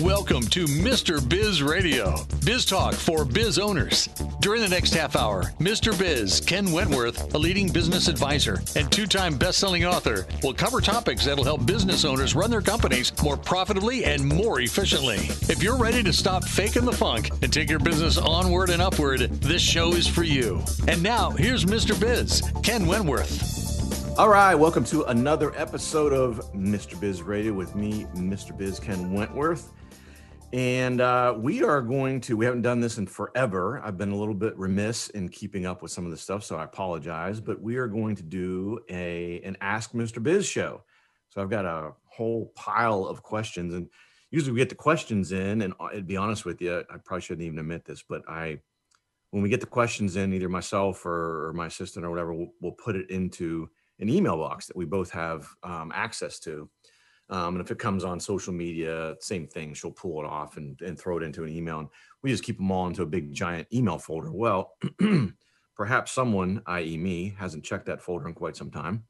Welcome to Mr. Biz Radio, biz talk for biz owners. During the next half hour, Mr. Biz, Ken Wentworth, a leading business advisor and two time best selling author, will cover topics that'll help business owners run their companies more profitably and more efficiently. If you're ready to stop faking the funk and take your business onward and upward, this show is for you. And now, here's Mr. Biz, Ken Wentworth. All right, welcome to another episode of Mr. Biz Radio with me, Mr. Biz Ken Wentworth. And uh, we are going to, we haven't done this in forever. I've been a little bit remiss in keeping up with some of the stuff, so I apologize. But we are going to do a an Ask Mr. Biz show. So I've got a whole pile of questions. And usually we get the questions in, and uh, be honest with you, I probably shouldn't even admit this, but I, when we get the questions in, either myself or, or my assistant or whatever, we'll, we'll put it into an email box that we both have um, access to. Um, and if it comes on social media, same thing. She'll pull it off and, and throw it into an email. And we just keep them all into a big giant email folder. Well, perhaps someone, i.e., me, hasn't checked that folder in quite some time.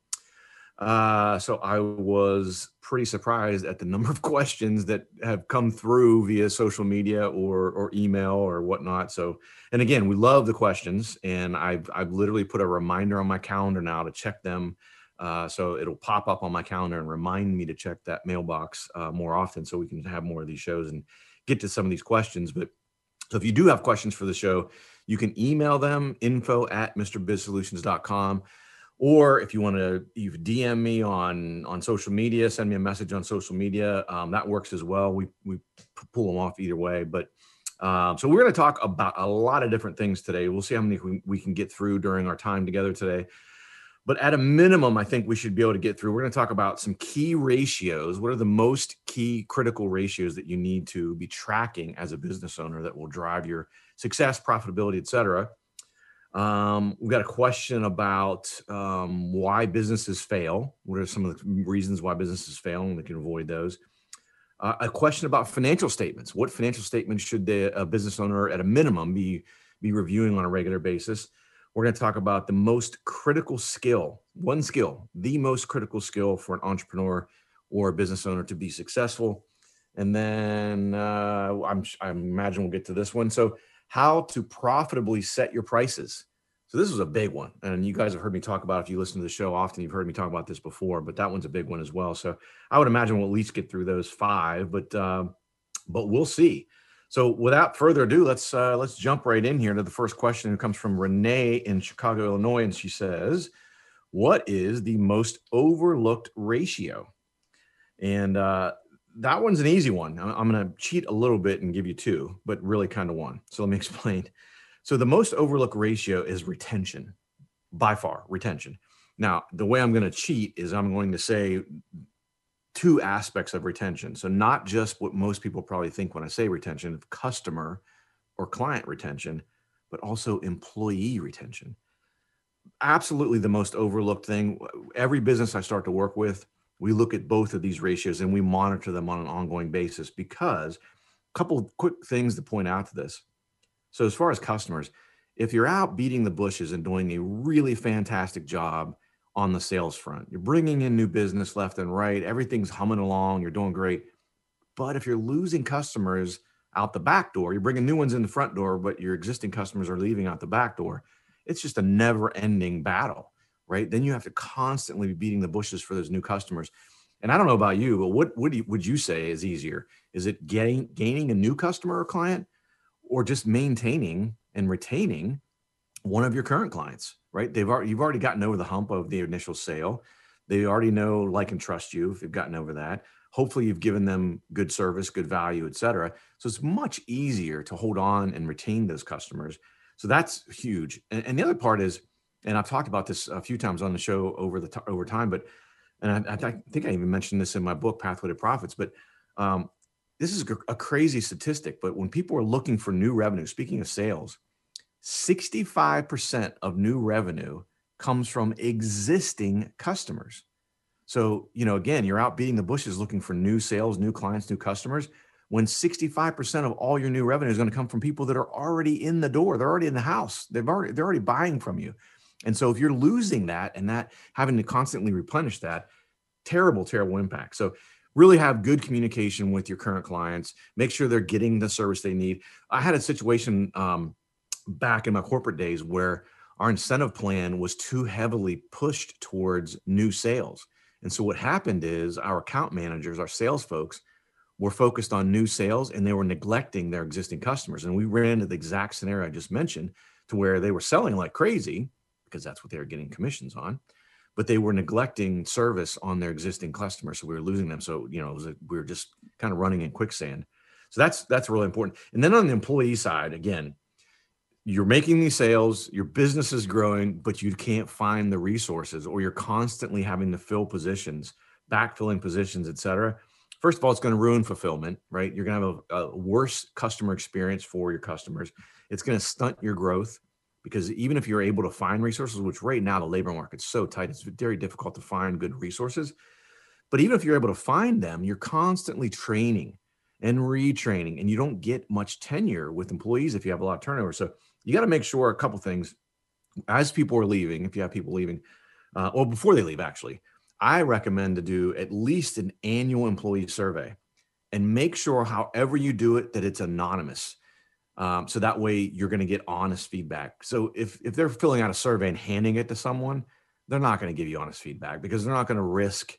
Uh, so I was pretty surprised at the number of questions that have come through via social media or or email or whatnot. So, and again, we love the questions, and I've I've literally put a reminder on my calendar now to check them. Uh, so it'll pop up on my calendar and remind me to check that mailbox uh, more often, so we can have more of these shows and get to some of these questions. But so if you do have questions for the show, you can email them info at mrbizsolutions.com or if you want to you dm me on on social media send me a message on social media um, that works as well. We we pull them off either way. But um, so we're going to talk about a lot of different things today. We'll see how many we, we can get through during our time together today but at a minimum i think we should be able to get through we're going to talk about some key ratios what are the most key critical ratios that you need to be tracking as a business owner that will drive your success profitability et cetera um, we've got a question about um, why businesses fail. What are some of the reasons why businesses fail, and we can avoid those. Uh, a question about financial statements. What financial statements should the, a business owner, at a minimum, be be reviewing on a regular basis? We're going to talk about the most critical skill, one skill, the most critical skill for an entrepreneur or a business owner to be successful. And then uh, I'm, I imagine we'll get to this one. So how to profitably set your prices. So this was a big one, and you guys have heard me talk about. If you listen to the show often, you've heard me talk about this before, but that one's a big one as well. So I would imagine we'll at least get through those five, but uh, but we'll see. So without further ado, let's uh, let's jump right in here to the first question. It comes from Renee in Chicago, Illinois, and she says, "What is the most overlooked ratio?" And uh, that one's an easy one. I'm going to cheat a little bit and give you two, but really kind of one. So let me explain. So the most overlooked ratio is retention, by far retention. Now, the way I'm going to cheat is I'm going to say two aspects of retention. So not just what most people probably think when I say retention, of customer or client retention, but also employee retention. Absolutely the most overlooked thing. Every business I start to work with, we look at both of these ratios and we monitor them on an ongoing basis because a couple quick things to point out to this. So, as far as customers, if you're out beating the bushes and doing a really fantastic job on the sales front, you're bringing in new business left and right, everything's humming along, you're doing great. But if you're losing customers out the back door, you're bringing new ones in the front door, but your existing customers are leaving out the back door, it's just a never ending battle right? Then you have to constantly be beating the bushes for those new customers. And I don't know about you, but what would you, would you say is easier? Is it getting gaining a new customer or client, or just maintaining and retaining one of your current clients? Right? They've already you've already gotten over the hump of the initial sale. They already know, like, and trust you. If you've gotten over that, hopefully you've given them good service, good value, et cetera. So it's much easier to hold on and retain those customers. So that's huge. And, and the other part is and I've talked about this a few times on the show over the t- over time, but and I, I, think I even mentioned this in my book Pathway to Profits. But um, this is a crazy statistic. But when people are looking for new revenue, speaking of sales, sixty five percent of new revenue comes from existing customers. So you know, again, you're out beating the bushes looking for new sales, new clients, new customers. When 65% of all your new revenue is going to come from people that are already in the door, they're already in the house, they've already they're already buying from you. And so if you're losing that and that having to constantly replenish that, terrible, terrible impact. So really have good communication with your current clients. Make sure they're getting the service they need. I had a situation um, back in my corporate days where our incentive plan was too heavily pushed towards new sales. And so what happened is our account managers, our sales folks, were focused on new sales and they were neglecting their existing customers. And we ran into the exact scenario I just mentioned to where they were selling like crazy because that's what they were getting commissions on, but they were neglecting service on their existing customers. So we were losing them. So, you know, we were just kind of running in quicksand. So that's that's really important. And then on the employee side, again, you're making these sales, your business is growing, but you can't find the resources, or you're constantly having to fill positions, backfilling positions, et cetera first of all, it's going to ruin fulfillment, right? You're going to have a, a worse customer experience for your customers. It's going to stunt your growth because even if you're able to find resources, which right now the labor market's so tight, it's very difficult to find good resources. But even if you're able to find them, you're constantly training and retraining, and you don't get much tenure with employees if you have a lot of turnover. So you got to make sure a couple things as people are leaving, if you have people leaving, uh, or before they leave, actually, I recommend to do at least an annual employee survey and make sure, however you do it, that it's anonymous. Um, so that way you're going to get honest feedback. So if if they're filling out a survey and handing it to someone, they're not going to give you honest feedback because they're not going to risk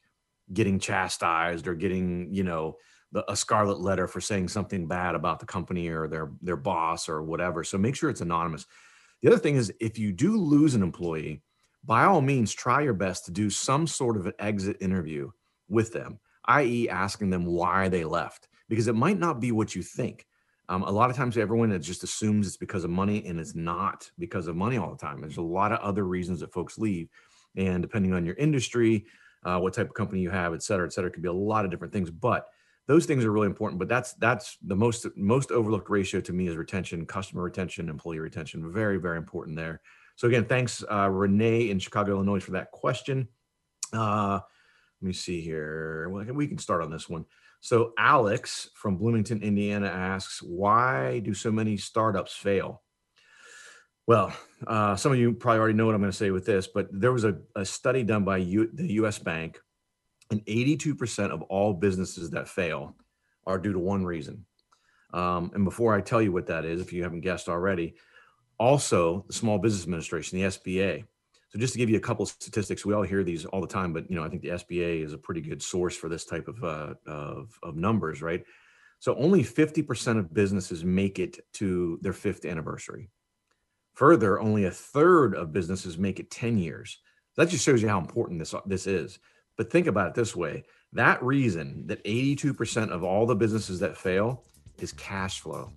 getting chastised or getting you know the, a scarlet letter for saying something bad about the company or their their boss or whatever. So make sure it's anonymous. The other thing is if you do lose an employee, by all means, try your best to do some sort of an exit interview with them, i.e., asking them why they left, because it might not be what you think. Um, a lot of times, everyone just assumes it's because of money, and it's not because of money all the time. There's a lot of other reasons that folks leave, and depending on your industry, uh, what type of company you have, et cetera, et cetera, could be a lot of different things. But those things are really important. But that's that's the most most overlooked ratio to me is retention, customer retention, employee retention. Very very important there. So again, thanks uh, Renee in Chicago, Illinois, for that question. Uh, let me see here. We can start on this one. So Alex from Bloomington, Indiana asks, why do so many startups fail? Well, uh, some of you probably already know what I'm going to say with this, but there was a, a study done by U, the U.S. Bank, and 82% of all businesses that fail are due to one reason. Um, and before I tell you what that is, if you haven't guessed already, also the Small Business Administration, the SBA. So just to give you a couple statistics, we all hear these all the time, but you know I think the SBA is a pretty good source for this type of uh, of, of numbers, right? So only 50% of businesses make it to their fifth anniversary. Further, only a third of businesses make it 10 years. That just shows you how important this this is. But think about it this way: that reason that 82% of all the businesses that fail is cash flow.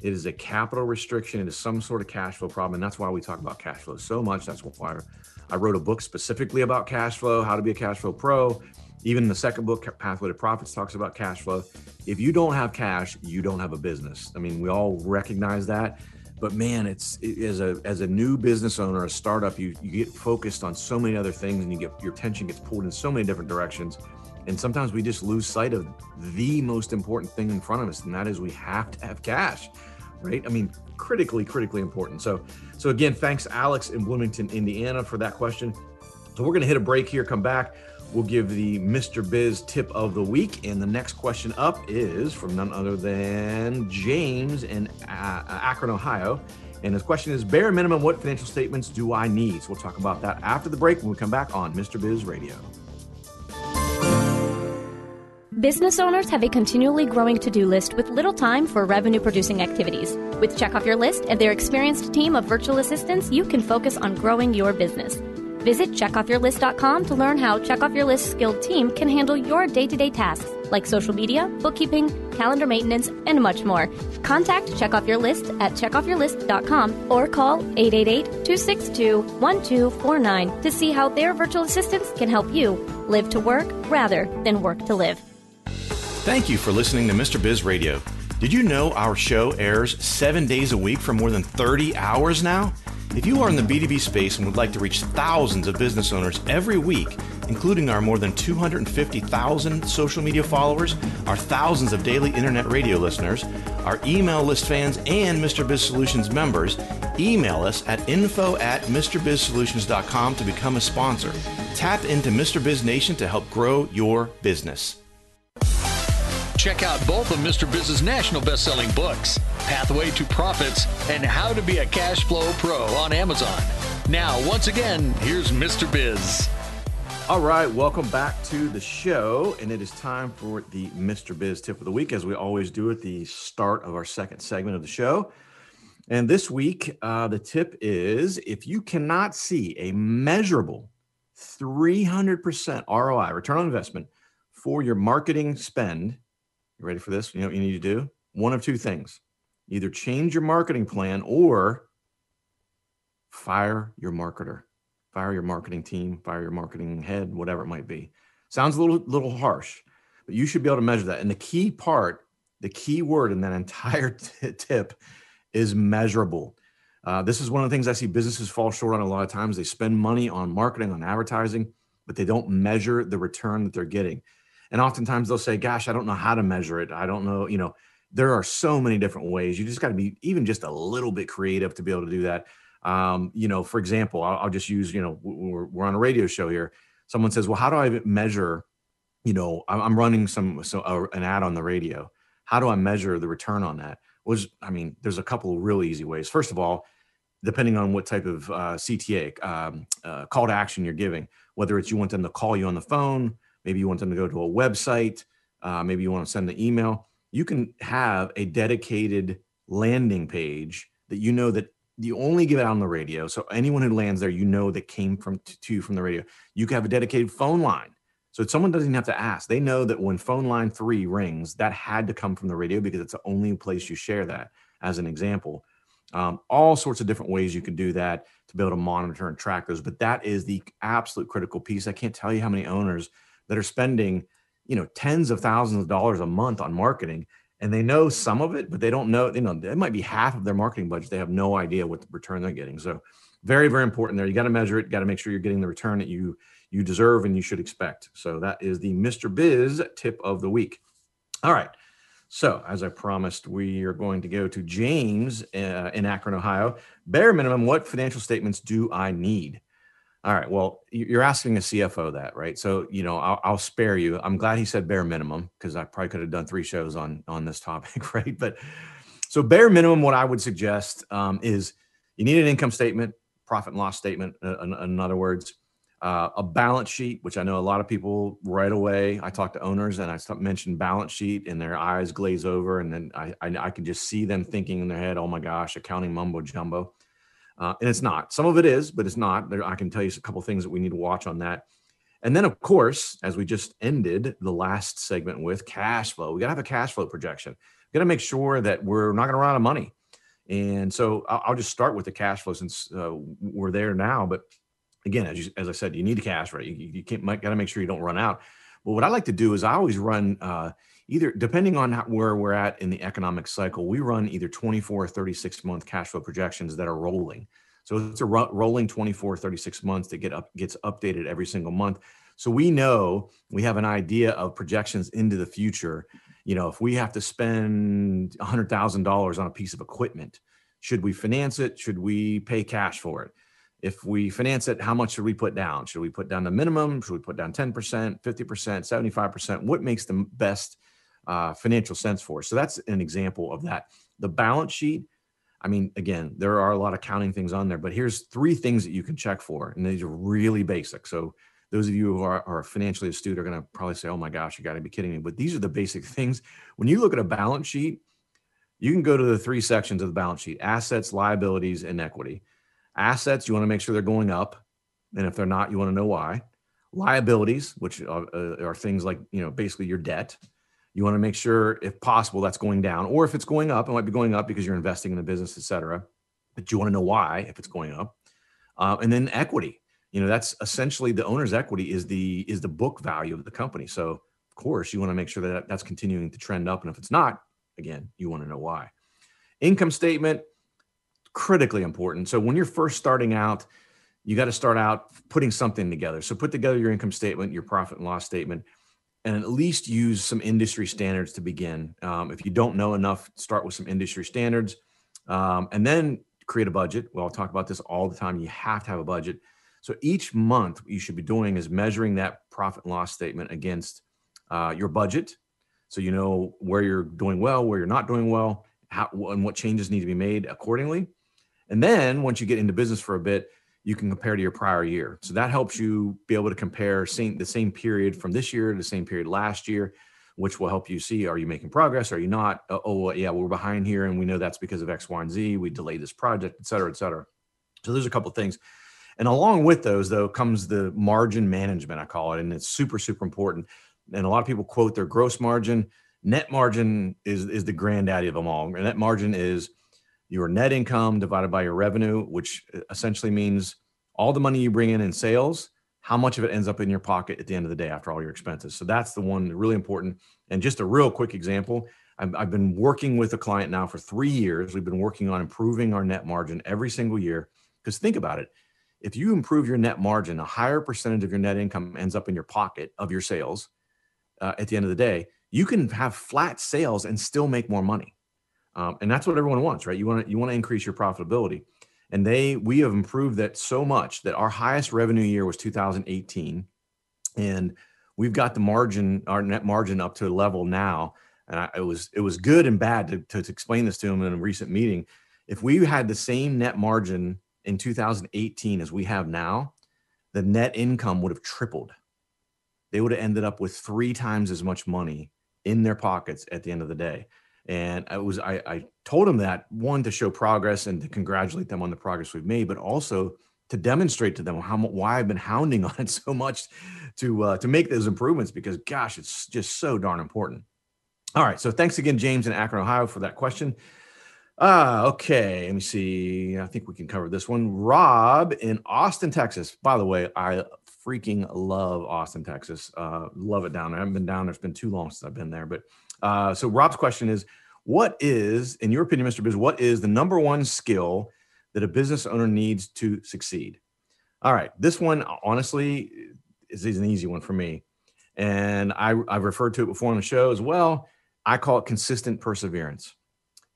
It is a capital restriction. It is some sort of cash flow problem. And that's why we talk about cash flow so much. That's why I wrote a book specifically about cash flow, how to be a cash flow pro. Even the second book, Pathway to Profits, talks about cash flow. If you don't have cash, you don't have a business. I mean, we all recognize that. But man, it's it, as a as a new business owner, a startup, you you get focused on so many other things, and you get your attention gets pulled in so many different directions. And sometimes we just lose sight of the most important thing in front of us, and that is we have to have cash right? I mean, critically, critically important. So, so again, thanks, Alex in Bloomington, Indiana, for that question. So we're going to hit a break here. Come back. We'll give the Mr. Biz tip of the week, and the next question up is from none other than James in uh, Akron, Ohio. And his question is bare minimum, what financial statements do I need? So we'll talk about that after the break when we come back on Mr. Biz Radio. Business owners have a continually growing to do list with little time for revenue producing activities. With Check Off Your List and their experienced team of virtual assistants, you can focus on growing your business. Visit checkoffyourlist.com to learn how Check Off Your List skilled team can handle your day to day tasks like social media, bookkeeping, calendar maintenance, and much more. Contact Check Off Your List at checkoffyourlist.com or call 888 262 1249 to see how their virtual assistants can help you live to work rather than work to live. Thank you for listening to Mr. Biz Radio. Did you know our show airs seven days a week for more than 30 hours now? If you are in the B2B space and would like to reach thousands of business owners every week, including our more than 250,000 social media followers, our thousands of daily internet radio listeners, our email list fans, and Mr. Biz Solutions members, email us at info at MrBizSolutions.com to become a sponsor. Tap into Mr. Biz Nation to help grow your business. Check out both of Mr. Biz's national best-selling books, Pathway to Profits and How to Be a Cash Flow Pro on Amazon. Now, once again, here's Mr. Biz. All right, welcome back to the show. And it is time for the Mr. Biz tip of the week, as we always do at the start of our second segment of the show. And this week, uh, the tip is if you cannot see a measurable 300% ROI, return on investment, for your marketing spend, you ready for this? You know what you need to do? One of two things either change your marketing plan or fire your marketer fire your marketing team, fire your marketing head, whatever it might be. Sounds a little little harsh, but you should be able to measure that. And the key part, the key word in that entire t- tip is measurable. Uh, this is one of the things I see businesses fall short on a lot of times. They spend money on marketing, on advertising, but they don't measure the return that they're getting. And oftentimes they'll say, "Gosh, I don't know how to measure it. I don't know." You know, there are so many different ways. You just got to be even just a little bit creative to be able to do that. Um, you know, for example, I'll, I'll, just use, you know, we're, we're on a radio show here. Someone says, well, how do I measure, you know, I'm running some, so uh, an ad on the radio. How do I measure the return on that? Was, I mean, there's a couple of really easy ways. First of all, depending on what type of uh, CTA um, uh, call to action you're giving, whether it's you want them to call you on the phone, maybe you want them to go to a website, uh, maybe you want to send an email, you can have a dedicated landing page that you know that you only give it out on the radio. So anyone who lands there, you know that came from to you from the radio. You can have a dedicated phone line. So someone doesn't have to ask. They know that when phone line three rings, that had to come from the radio because it's the only place you share that, as an example. Um, all sorts of different ways you can do that to be able to monitor and track those. But that is the absolute critical piece. I can't tell you how many owners that are spending, you know, tens of thousands of dollars a month on marketing and they know some of it, but they don't know, you know, it might be half of their marketing budget. They have no idea what the return they're getting. So very, very important there. You got to measure it, got to make sure you're getting the return that you you deserve and you should expect. So that is the Mr. Biz tip of the week. All right. So, as I promised, we are going to go to James uh, in Akron, Ohio. Bare minimum, what financial statements do I need? All right. Well, you're asking a CFO that, right? So, you know, I'll, I'll spare you. I'm glad he said bare minimum because I probably could have done three shows on on this topic, right? But so, bare minimum, what I would suggest um, is you need an income statement, profit and loss statement, uh, in, in other words, uh, a balance sheet, which I know a lot of people right away. I talk to owners and I mention balance sheet, and their eyes glaze over, and then I, I I can just see them thinking in their head, "Oh my gosh, accounting mumbo jumbo." Uh, and it's not. Some of it is, but it's not. There, I can tell you a couple things that we need to watch on that. And then, of course, as we just ended the last segment with cash flow, we got to have a cash flow projection. We got to make sure that we're not going to run out of money. And so I'll, I'll, just start with the cash flow since uh, we're there now. But again, as, you, as I said, you need the cash, right? You, you can't got to make sure you don't run out. But what I like to do is I always run uh, either depending on how, where we're at in the economic cycle, we run either 24 or 36 month cash flow projections that are rolling. So it's a ro- rolling 24, 36 months that get up gets updated every single month. So we know we have an idea of projections into the future. You know, if we have to spend $100,000 on a piece of equipment, should we finance it? Should we pay cash for it? If we finance it, how much should we put down? Should we put down the minimum? Should we put down 10%, 50%, 75%? What makes the best uh, financial sense for. Us? So that's an example of that. The balance sheet. I mean, again, there are a lot of counting things on there, but here's three things that you can check for, and these are really basic. So those of you who are, are financially astute are going to probably say, "Oh my gosh, you got to be kidding me!" But these are the basic things. When you look at a balance sheet, you can go to the three sections of the balance sheet: assets, liabilities, and equity. Assets, you want to make sure they're going up, and if they're not, you want to know why. Liabilities, which are, uh, are things like you know basically your debt, you want to make sure, if possible, that's going down, or if it's going up, it might be going up because you're investing in the business, et cetera. But you want to know why if it's going up, uh, and then equity. You know, that's essentially the owner's equity is the is the book value of the company. So of course, you want to make sure that that's continuing to trend up, and if it's not, again, you want to know why. Income statement critically important. So when you're first starting out, you got to start out putting something together. So put together your income statement, your profit and loss statement and at least use some industry standards to begin. Um, if you don't know enough, start with some industry standards um, and then create a budget. Well, I'll talk about this all the time. You have to have a budget. So each month, you should be doing is measuring that profit and loss statement against uh, your budget. so you know where you're doing well, where you're not doing well, how and what changes need to be made accordingly. And then once you get into business for a bit, you can compare to your prior year. So that helps you be able to compare same, the same period from this year to the same period last year, which will help you see are you making progress? Are you not? Uh, oh, yeah, we're behind here, and we know that's because of X, Y, and Z. We delayed this project, et cetera, et cetera. So there's a couple things. And along with those, though, comes the margin management, I call it. And it's super, super important. And a lot of people quote their gross margin. Net margin is, is the granddaddy of them all. And net margin is your net income divided by your revenue, which essentially means all the money you bring in in sales, how much of it ends up in your pocket at the end of the day after all your expenses. So that's the one really important. And just a real quick example I've, I've been working with a client now for three years. We've been working on improving our net margin every single year. Because think about it if you improve your net margin, a higher percentage of your net income ends up in your pocket of your sales uh, at the end of the day. You can have flat sales and still make more money, um, and that's what everyone wants, right? You want to you want to increase your profitability, and they we have improved that so much that our highest revenue year was 2018, and we've got the margin, our net margin, up to a level now. And I, it was it was good and bad to, to, to explain this to him in a recent meeting. If we had the same net margin in 2018 as we have now, the net income would have tripled. They would have ended up with three times as much money in their pockets at the end of the day. And I was I, I told them that one to show progress and to congratulate them on the progress we've made, but also to demonstrate to them how why I've been hounding on it so much to uh, to make those improvements because gosh, it's just so darn important. All right, so thanks again, James in Akron, Ohio, for that question. Ah, okay. Let me see. I think we can cover this one. Rob in Austin, Texas. By the way, I freaking love Austin, Texas. Uh, love it down there. I haven't been down there. It's been too long since I've been there. But uh, so Rob's question is, what is, in your opinion, Mr. Biz, what is the number one skill that a business owner needs to succeed? All right. This one, honestly, is, is an easy one for me. And I, I've referred to it before on the show as well. I call it consistent perseverance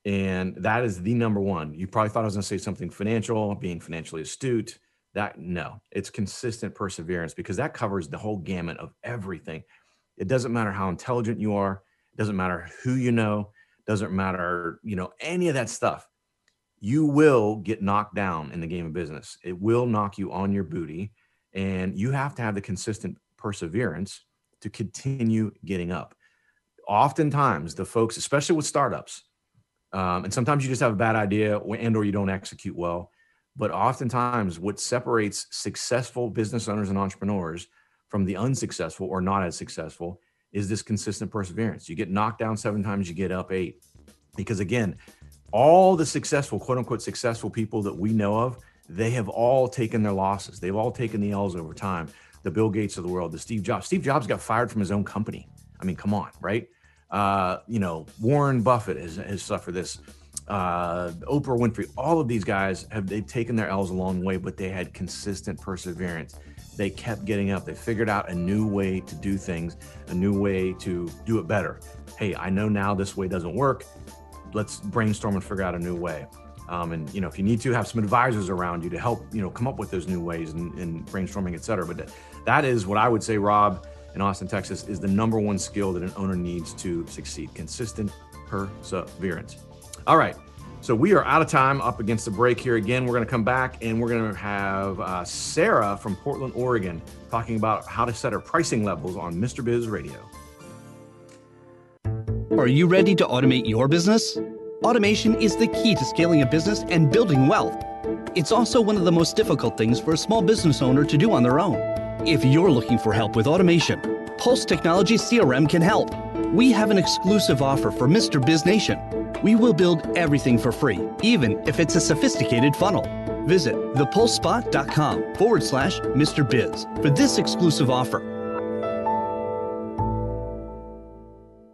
and that is the number one. You probably thought I was going to say something financial, being financially astute. That no, it's consistent perseverance because that covers the whole gamut of everything. It doesn't matter how intelligent you are, it doesn't matter who you know, doesn't matter, you know, any of that stuff. You will get knocked down in the game of business. It will knock you on your booty and you have to have the consistent perseverance to continue getting up. Oftentimes, the folks, especially with startups, um, and sometimes you just have a bad idea and or you don't execute well but oftentimes what separates successful business owners and entrepreneurs from the unsuccessful or not as successful is this consistent perseverance. You get knocked down seven times you get up eight. Because again all the successful quote unquote successful people that we know of they have all taken their losses. They've all taken the l's over time. The bill gates of the world the steve jobs. Steve jobs got fired from his own company. I mean come on right? Uh, you know, Warren Buffett has, has suffered this. Uh, Oprah Winfrey, all of these guys have they've taken their L's a long way, but they had consistent perseverance. They kept getting up. They figured out a new way to do things, a new way to do it better. Hey, I know now this way doesn't work. Let's brainstorm and figure out a new way. Um, and you know, if you need to have some advisors around you to help, you know, come up with those new ways and, and brainstorming, et cetera. But that is what I would say, Rob in Austin, Texas, is the number one skill that an owner needs to succeed consistent perseverance. All right. So we are out of time up against the break here. Again, we're going to come back and we're going to have uh, Sarah from Portland, Oregon, talking about how to set our pricing levels on Mr. Biz Radio. Are you ready to automate your business? Automation is the key to scaling a business and building wealth. It's also one of the most difficult things for a small business owner to do on their own. If you're looking for help with automation, Pulse Technology CRM can help. We have an exclusive offer for Mr. Biz Nation. We will build everything for free, even if it's a sophisticated funnel. Visit thepulsespot.com forward slash Mr. Biz for this exclusive offer.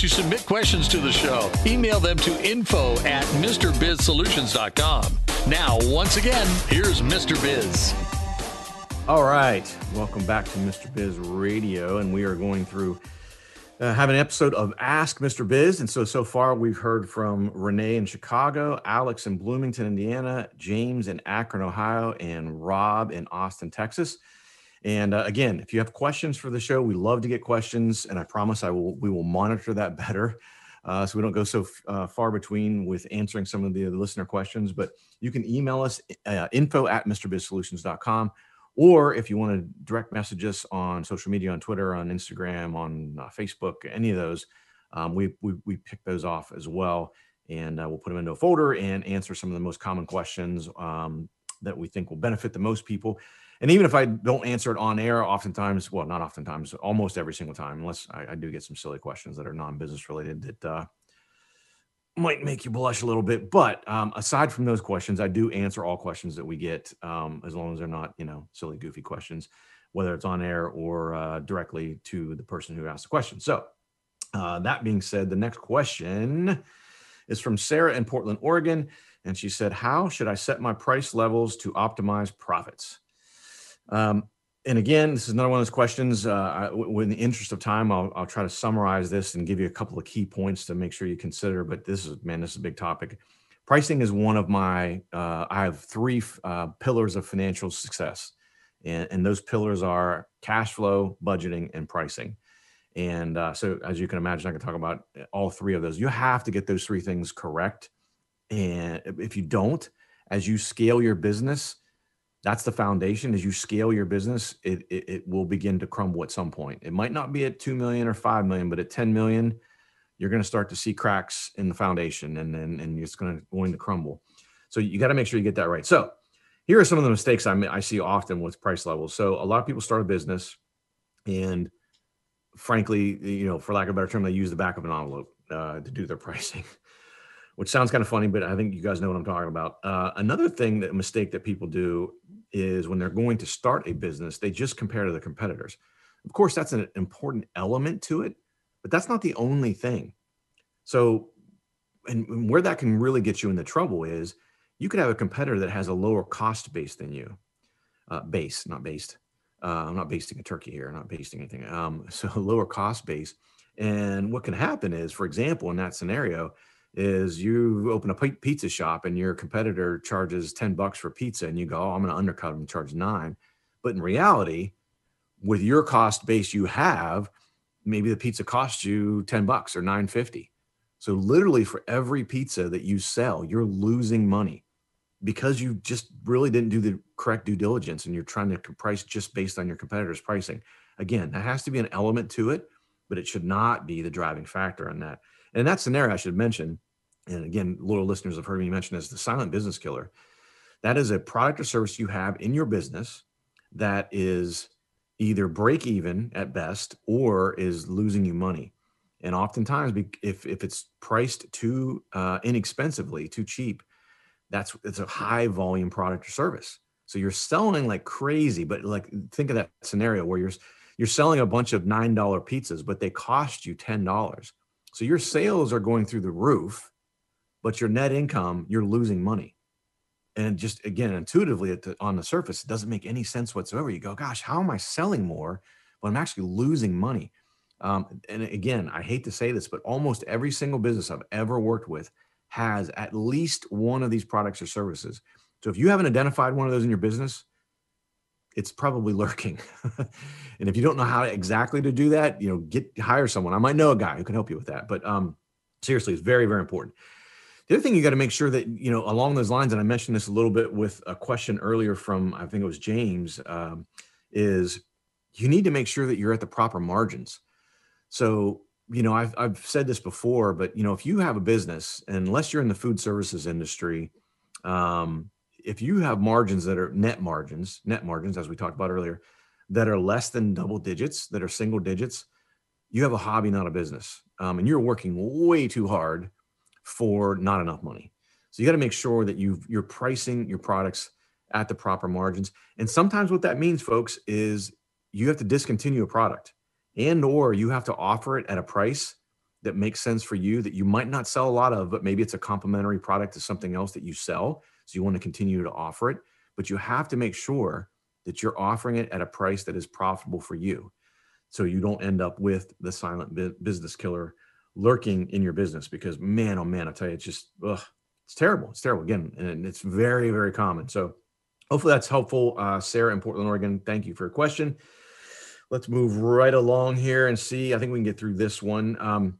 To submit questions to the show, email them to info at MrBizSolutions.com. Now, once again, here's Mr. Biz. All right. Welcome back to Mr. Biz Radio. And we are going through, uh, have an episode of Ask Mr. Biz. And so, so far, we've heard from Renee in Chicago, Alex in Bloomington, Indiana, James in Akron, Ohio, and Rob in Austin, Texas. And uh, again, if you have questions for the show, we love to get questions, and I promise I will we will monitor that better, uh, so we don't go so uh, far between with answering some of the listener questions. But you can email us uh, info at mrbizsolutions.com, or if you want to direct message us on social media, on Twitter, on Instagram, on uh, Facebook, any of those, um, we, we we pick those off as well, and uh, we'll put them into a folder and answer some of the most common questions um, that we think will benefit the most people and even if I don't answer it on air, oftentimes, well, not oftentimes, almost every single time, unless I, I do get some silly questions that are non-business related that uh, might make you blush a little bit. But um, aside from those questions, I do answer all questions that we get, um, as long as they're not, you know, silly, goofy questions, whether it's on air or uh, directly to the person who asked the question. So, uh, that being said, the next question is from Sarah in Portland, Oregon, and she said, "How should I set my price levels to optimize profits?" Um, and again, this is another one of those questions. Uh, in the interest of time, I'll, I'll try to summarize this and give you a couple of key points to make sure you consider. But this is, man, this is a big topic. Pricing is one of my, uh, I have three uh, pillars of financial success. And, and, those pillars are cash flow, budgeting, and pricing. And uh, so, as you can imagine, I can talk about all three of those. You have to get those three things correct. And if you don't, as you scale your business, that's the foundation. As you scale your business it, it, it will begin to crumble at some point. It might not be at 2 million or 5 million but at 10 million you're going to start to see cracks in the foundation and and, and it's going to going to crumble. So you got to make sure you get that right. So here are some of the mistakes I, I see often with price levels. So a lot of people start a business and frankly you know for lack of a better term they use the back of an envelope uh, to do their pricing which sounds kind of funny, but I think you guys know what I'm talking about. Uh, another thing that mistake that people do is when they're going to start a business, they just compare to the competitors. Of course, that's an important element to it, but that's not the only thing. So, and where that can really get you into trouble is you could have a competitor that has a lower cost base than you, uh, base, not based. Uh, I'm not basting a turkey here, I'm not basting anything. Um, so lower cost base. And what can happen is, for example, in that scenario, is you open a pizza shop and your competitor charges 10 bucks for pizza and you go, oh, I'm going to undercut them and charge nine. But in reality, with your cost base you have, maybe the pizza costs you 10 bucks or 950. So literally for every pizza that you sell, you're losing money because you just really didn't do the correct due diligence and you're trying to price just based on your competitor's pricing. Again, that has to be an element to it, but it should not be the driving factor on that. And in that scenario, I should mention, and again, loyal listeners have heard me mention as the silent business killer. That is a product or service you have in your business that is either break even at best or is losing you money. And oftentimes, if, if it's priced too uh, inexpensively, too cheap, that's it's a high volume product or service. So you're selling like crazy, but like think of that scenario where you're you're selling a bunch of nine dollar pizzas, but they cost you ten dollars. So your sales are going through the roof, but your net income, you're losing money. And just again, intuitively the, on the surface, it doesn't make any sense whatsoever. You go, gosh, how am I selling more, but I'm actually losing money? Um, and again, I hate to say this, but almost every single business I've ever worked with has at least one of these products or services. So if you haven't identified one of those in your business, it's probably lurking. and if you don't know how exactly to do that, you know, get hire someone. I might know a guy who can help you with that. But um, seriously, it's very, very important. The other thing you got to make sure that you know along those lines, and I mentioned this a little bit with a question earlier from I think it was James, um, is you need to make sure that you're at the proper margins. So you know I've I've said this before, but you know if you have a business, unless you're in the food services industry, um, if you have margins that are net margins, net margins, as we talked about earlier, that are less than double digits, that are single digits, you have a hobby, not a business. Um, and you're working way too hard for not enough money. So you got to make sure that you you're pricing your products at the proper margins. And sometimes what that means, folks, is you have to discontinue a product and or you have to offer it at a price that makes sense for you that you might not sell a lot of, but maybe it's a complementary product to something else that you sell. So you want to continue to offer it, but you have to make sure that you're offering it at a price that is profitable for you. So you don't end up with the silent business killer lurking in your business because man, oh man, I tell you, it's just, ugh, it's terrible. It's terrible again. And it's very, very common. So hopefully that's helpful. Uh, Sarah in Portland, Oregon, thank you for your question. Let's move right along here and see. I think we can get through this one. Um,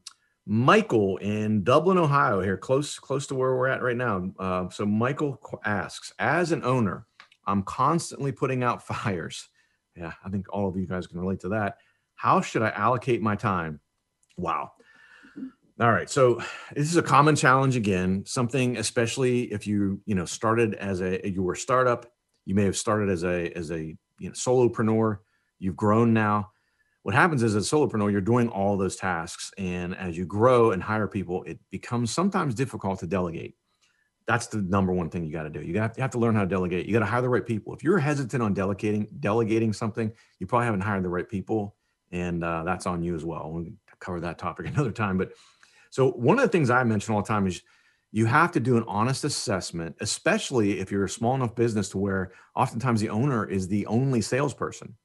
Michael in Dublin, Ohio, here close close to where we're at right now. Uh, so Michael asks, as an owner, I'm constantly putting out fires. Yeah, I think all of you guys can relate to that. How should I allocate my time? Wow. All right. So this is a common challenge again, something especially if you, you know, started as a you were a startup, you may have started as a as a you know solopreneur, you've grown now what happens is as a solopreneur, you're doing all those tasks. And as you grow and hire people, it becomes sometimes difficult to delegate. That's the number one thing you got to do. You got you have to learn how to delegate. You got to hire the right people. If you're hesitant on delegating delegating something, you probably haven't hired the right people, and uh, that's on you as well. We'll cover that topic another time. But so one of the things I mention all the time is you have to do an honest assessment, especially if you're a small enough business to where oftentimes the owner is the only salesperson.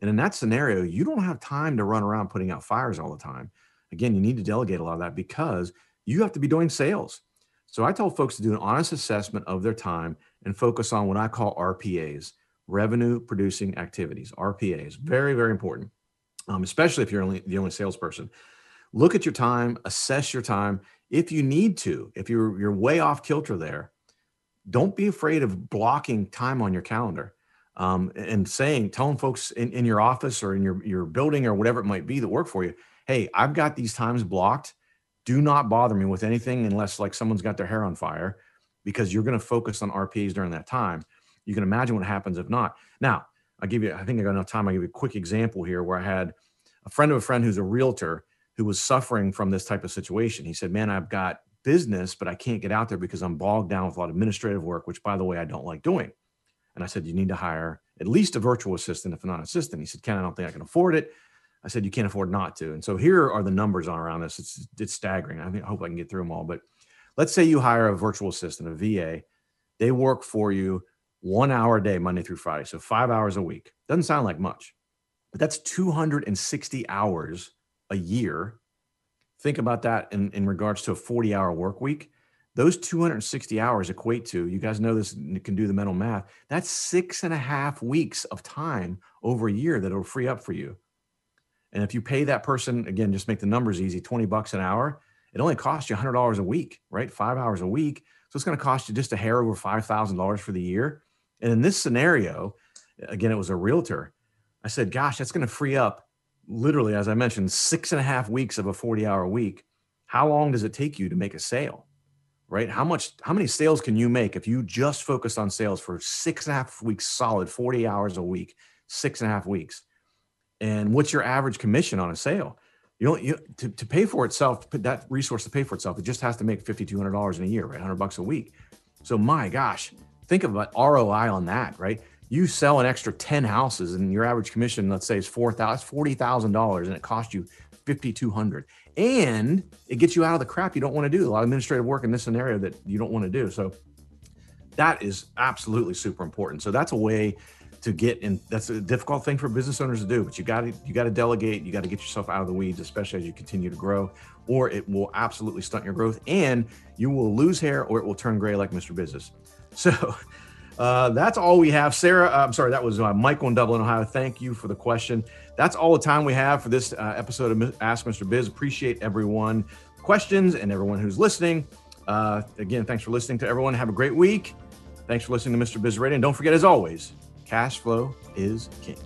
And in that scenario, you don't have time to run around putting out fires all the time. Again, you need to delegate a lot of that because you have to be doing sales. So I tell folks to do an honest assessment of their time and focus on what I call RPAs, revenue producing activities, RPAs. Very, very important, um, especially if you're only the only salesperson. Look at your time, assess your time. If you need to, if you're you're way off kilter there, don't be afraid of blocking time on your calendar um, and saying, telling folks in, in your office or in your, your building or whatever it might be that work for you, hey, I've got these times blocked. Do not bother me with anything unless like someone's got their hair on fire because you're going to focus on RPAs during that time. You can imagine what happens if not. Now, I'll give you, I think I got enough time. I'll give you a quick example here where I had a friend of a friend who's a realtor who was suffering from this type of situation. He said, Man, I've got business, but I can't get out there because I'm bogged down with a lot of administrative work, which by the way, I don't like doing. And I said, You need to hire at least a virtual assistant, if not an assistant. He said, Ken, I don't think I can afford it. I said, You can't afford not to. And so here are the numbers on around this. It's, it's staggering. I, think, I hope I can get through them all. But let's say you hire a virtual assistant, a VA. They work for you one hour a day, Monday through Friday. So five hours a week. Doesn't sound like much, but that's 260 hours a year. Think about that in, in regards to a 40 hour work week those 260 hours equate to you guys know this can do the mental math that's six and a half weeks of time over a year that'll free up for you. And if you pay that person again just make the numbers easy 20 bucks an hour it only costs you $100 a week right? Five hours a week. So it's going to cost you just a hair over $5000 for the year. And in this scenario again it was a realtor. I said gosh that's going to free up literally as i mentioned six and a half weeks of a 40 hour week. How long does it take you to make a sale right? How much, how many sales can you make if you just focus on sales for six and a half weeks solid, 40 hours a week, six and a half weeks? And what's your average commission on a sale? You don't you to, to pay for itself, that resource to pay for itself, it just has to make $5,200 in a year, right? 100 bucks a week. So my gosh, think about ROI on that, right? You sell an extra 10 houses and your average commission, let's say is $4,000, $40,000 and it costs you 5,200 and it gets you out of the crap you don't want to do. A lot of administrative work in this scenario that you don't want to do. So that is absolutely super important. So that's a way to get in. That's a difficult thing for business owners to do, but you got to you got to delegate. You got to get yourself out of the weeds, especially as you continue to grow, or it will absolutely stunt your growth, and you will lose hair, or it will turn gray like Mr. Business. So. Uh, that's all we have. Sarah, uh, I'm sorry, that was uh, Michael in Dublin, Ohio. Thank you for the question. That's all the time we have for this uh, episode of Ask Mr. Biz. Appreciate everyone questions and everyone who's listening. Uh, again, thanks for listening to everyone. Have a great week. Thanks for listening to Mr. Biz Radio. And don't forget, as always, cash flow is king.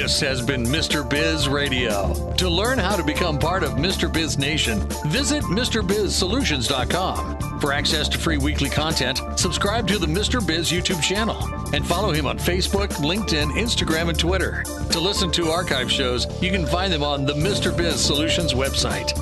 This has been Mr. Biz Radio. To learn how to become part of Mr. Biz Nation, visit MrBizSolutions.com. For access to free weekly content, subscribe to the Mr. Biz YouTube channel and follow him on Facebook, LinkedIn, Instagram, and Twitter. To listen to archive shows, you can find them on the Mr. Biz Solutions website.